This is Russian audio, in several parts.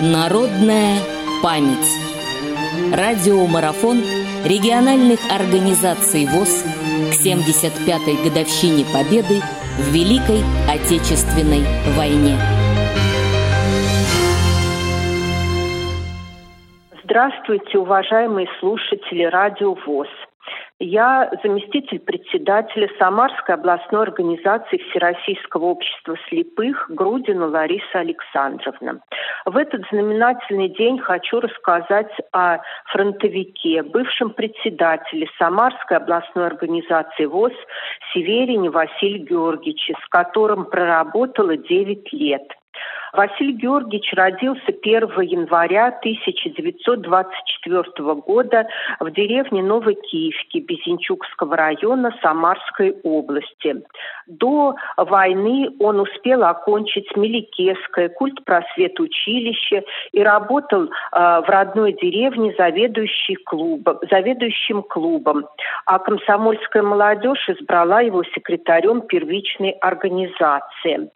Народная память. Радиомарафон региональных организаций ВОЗ к 75-й годовщине Победы в Великой Отечественной войне. Здравствуйте, уважаемые слушатели Радио ВОЗ. Я заместитель председателя Самарской областной организации Всероссийского общества слепых Грудина Лариса Александровна. В этот знаменательный день хочу рассказать о фронтовике, бывшем председателе Самарской областной организации ВОЗ Северине Василии Георгиевиче, с которым проработала 9 лет. Василий Георгиевич родился 1 января 1924 года в деревне Новокиевки Безенчукского района Самарской области. До войны он успел окончить Меликесское культпросвет училище и работал э, в родной деревне заведующий клубом, заведующим клубом. А комсомольская молодежь избрала его секретарем первичной организации.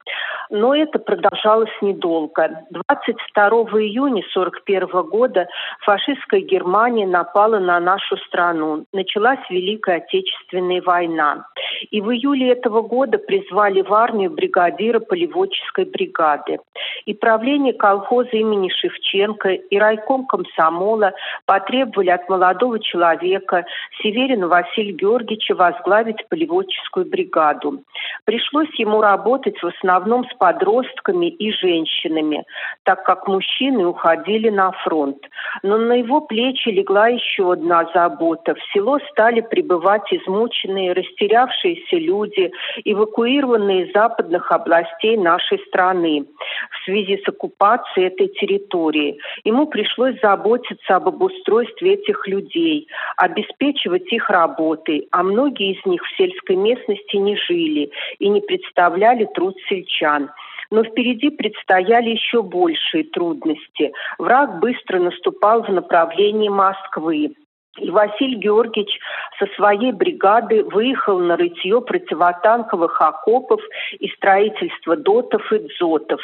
Но это продолжалось не недолго. 22 июня 1941 года фашистская Германия напала на нашу страну. Началась Великая Отечественная война. И в июле этого года призвали в армию бригадира полеводческой бригады. И правление колхоза имени Шевченко и райком комсомола потребовали от молодого человека Северина Василия Георгиевича возглавить полеводческую бригаду. Пришлось ему работать в основном с подростками и женщинами так как мужчины уходили на фронт. Но на его плечи легла еще одна забота. В село стали прибывать измученные, растерявшиеся люди, эвакуированные из западных областей нашей страны в связи с оккупацией этой территории. Ему пришлось заботиться об обустройстве этих людей, обеспечивать их работой, а многие из них в сельской местности не жили и не представляли труд сельчан. Но впереди предстояли еще большие трудности. Враг быстро наступал в направлении Москвы. И Василий Георгиевич со своей бригады выехал на рытье противотанковых окопов и строительство дотов и дзотов.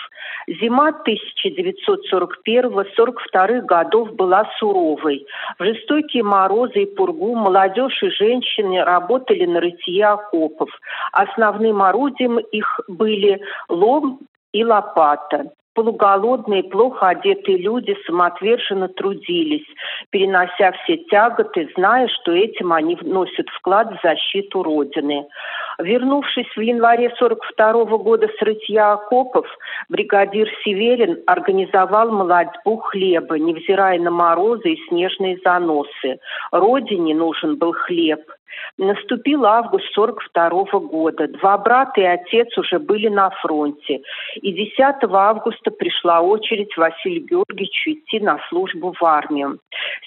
Зима 1941-42 годов была суровой. В жестокие морозы и пургу молодежь и женщины работали на рытье окопов. Основным орудием их были лом и лопата. Полуголодные, плохо одетые люди самоотверженно трудились, перенося все тяготы, зная, что этим они вносят вклад в защиту Родины. Вернувшись в январе 42 года с рытья окопов, бригадир Северин организовал молодьбу хлеба, невзирая на морозы и снежные заносы. Родине нужен был хлеб. Наступил август 42 года. Два брата и отец уже были на фронте. И 10 августа пришла очередь Василию Георгиевичу идти на службу в армию.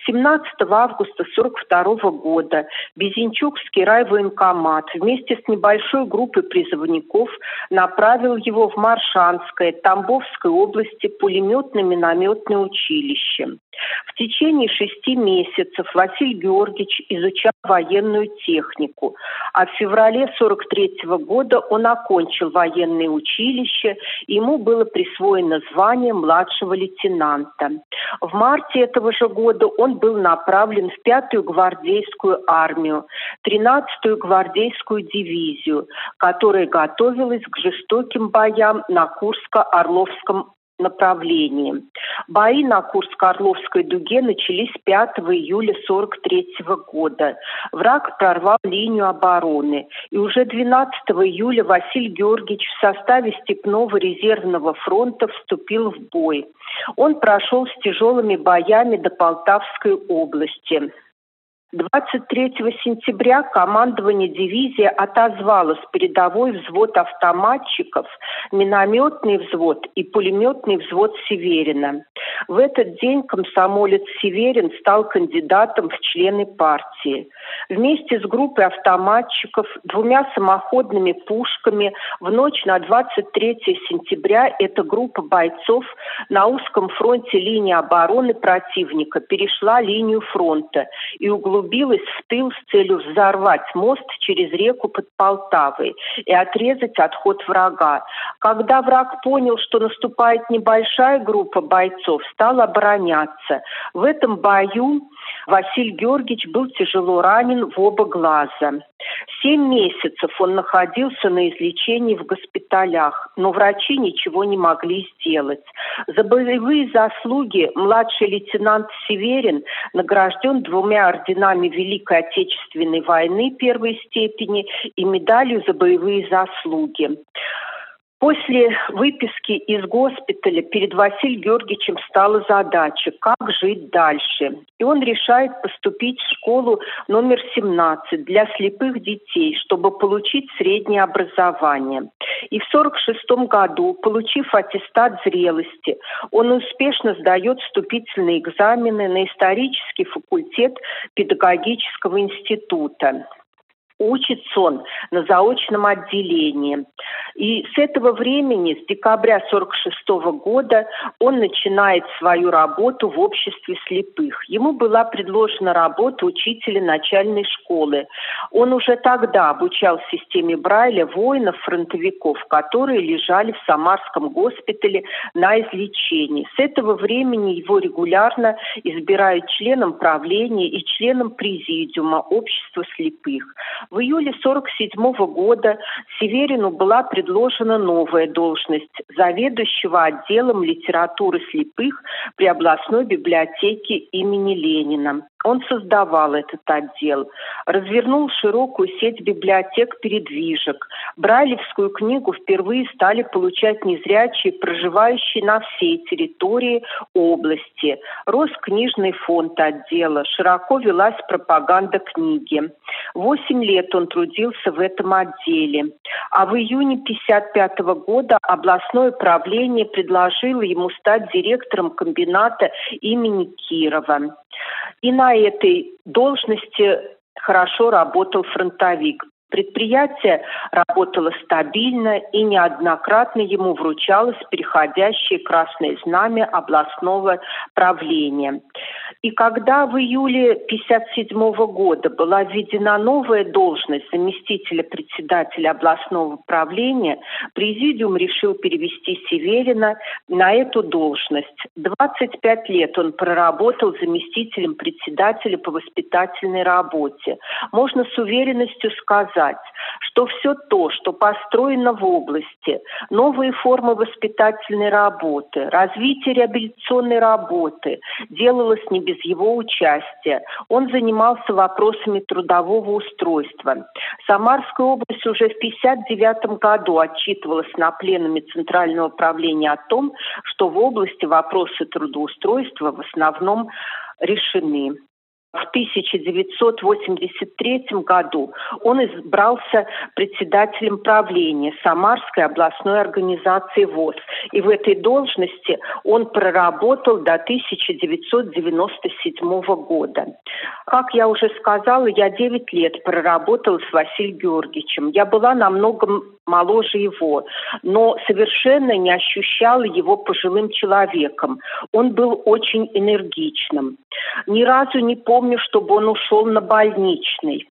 17 августа 42 года Безенчукский райвоенкомат вместе с небольшой группой призывников направил его в Маршанское, Тамбовской области пулеметно-минометное училище. В течение шести месяцев Василий Георгиевич изучал военную технику, а в феврале 43 года он окончил военное училище, ему было присвоено звание младшего лейтенанта. В марте этого же года он был направлен в пятую гвардейскую армию, 13-ю гвардейскую дивизию, которая готовилась к жестоким боям на Курско-Орловском направлении. Бои на Курско-Орловской дуге начались 5 июля 43 года. Враг прорвал линию обороны. И уже 12 июля Василий Георгиевич в составе Степного резервного фронта вступил в бой. Он прошел с тяжелыми боями до Полтавской области. 23 сентября командование дивизии отозвало с передовой взвод автоматчиков, минометный взвод и пулеметный взвод Северина. В этот день комсомолец Северин стал кандидатом в члены партии. Вместе с группой автоматчиков, двумя самоходными пушками в ночь на 23 сентября эта группа бойцов на узком фронте линии обороны противника перешла линию фронта и углубилась углубилась в тыл с целью взорвать мост через реку под Полтавой и отрезать отход врага. Когда враг понял, что наступает небольшая группа бойцов, стал обороняться. В этом бою Василий Георгиевич был тяжело ранен в оба глаза. Семь месяцев он находился на излечении в госпиталях, но врачи ничего не могли сделать. За боевые заслуги младший лейтенант Северин награжден двумя орденами Великой Отечественной войны первой степени и медалью за боевые заслуги. После выписки из госпиталя перед Василием Георгиевичем стала задача, как жить дальше. И он решает поступить в школу номер 17 для слепых детей, чтобы получить среднее образование. И в 1946 году, получив аттестат зрелости, он успешно сдает вступительные экзамены на исторический факультет педагогического института. Учится он на заочном отделении. И с этого времени, с декабря 1946 года, он начинает свою работу в обществе слепых. Ему была предложена работа учителя начальной школы. Он уже тогда обучал системе Брайля воинов-фронтовиков, которые лежали в Самарском госпитале на излечении. С этого времени его регулярно избирают членом правления и членом президиума общества слепых. В июле 1947 года Северину была предложена новая должность заведующего отделом литературы слепых при областной библиотеке имени Ленина. Он создавал этот отдел, развернул широкую сеть библиотек-передвижек. Брайлевскую книгу впервые стали получать незрячие, проживающие на всей территории области. Рос книжный фонд отдела, широко велась пропаганда книги. Восемь лет он трудился в этом отделе. А в июне 1955 года областное правление предложило ему стать директором комбината имени Кирова. И на этой должности хорошо работал фронтовик. Предприятие работало стабильно и неоднократно ему вручалось переходящее красное знамя областного правления. И когда в июле 1957 года была введена новая должность заместителя председателя областного правления, президиум решил перевести Северина на эту должность. 25 лет он проработал заместителем председателя по воспитательной работе. Можно с уверенностью сказать, сказать, что все то, что построено в области, новые формы воспитательной работы, развитие реабилитационной работы, делалось не без его участия. Он занимался вопросами трудового устройства. Самарская область уже в 1959 году отчитывалась на пленуме Центрального управления о том, что в области вопросы трудоустройства в основном решены в 1983 году он избрался председателем правления Самарской областной организации ВОЗ. И в этой должности он проработал до 1997 года. Как я уже сказала, я 9 лет проработала с Василием Георгиевичем. Я была намного моложе его, но совершенно не ощущала его пожилым человеком. Он был очень энергичным. Ни разу не помню, чтобы он ушел на больничный.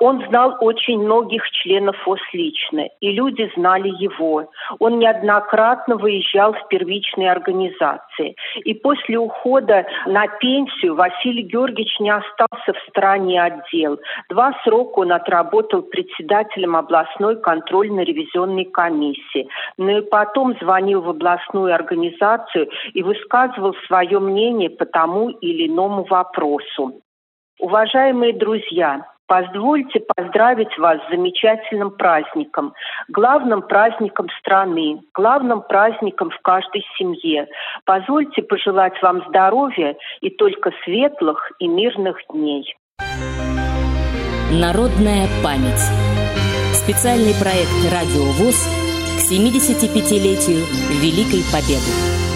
Он знал очень многих членов ОС лично, и люди знали его. Он неоднократно выезжал в первичные организации. И после ухода на пенсию Василий Георгиевич не остался в стороне отдел. Два срока он отработал председателем областной контрольно-ревизионной комиссии. Но и потом звонил в областную организацию и высказывал свое мнение по тому или иному вопросу. Уважаемые друзья, Позвольте поздравить вас с замечательным праздником, главным праздником страны, главным праздником в каждой семье. Позвольте пожелать вам здоровья и только светлых и мирных дней. Народная память. Специальный проект «Радио ВОЗ» к 75-летию Великой Победы.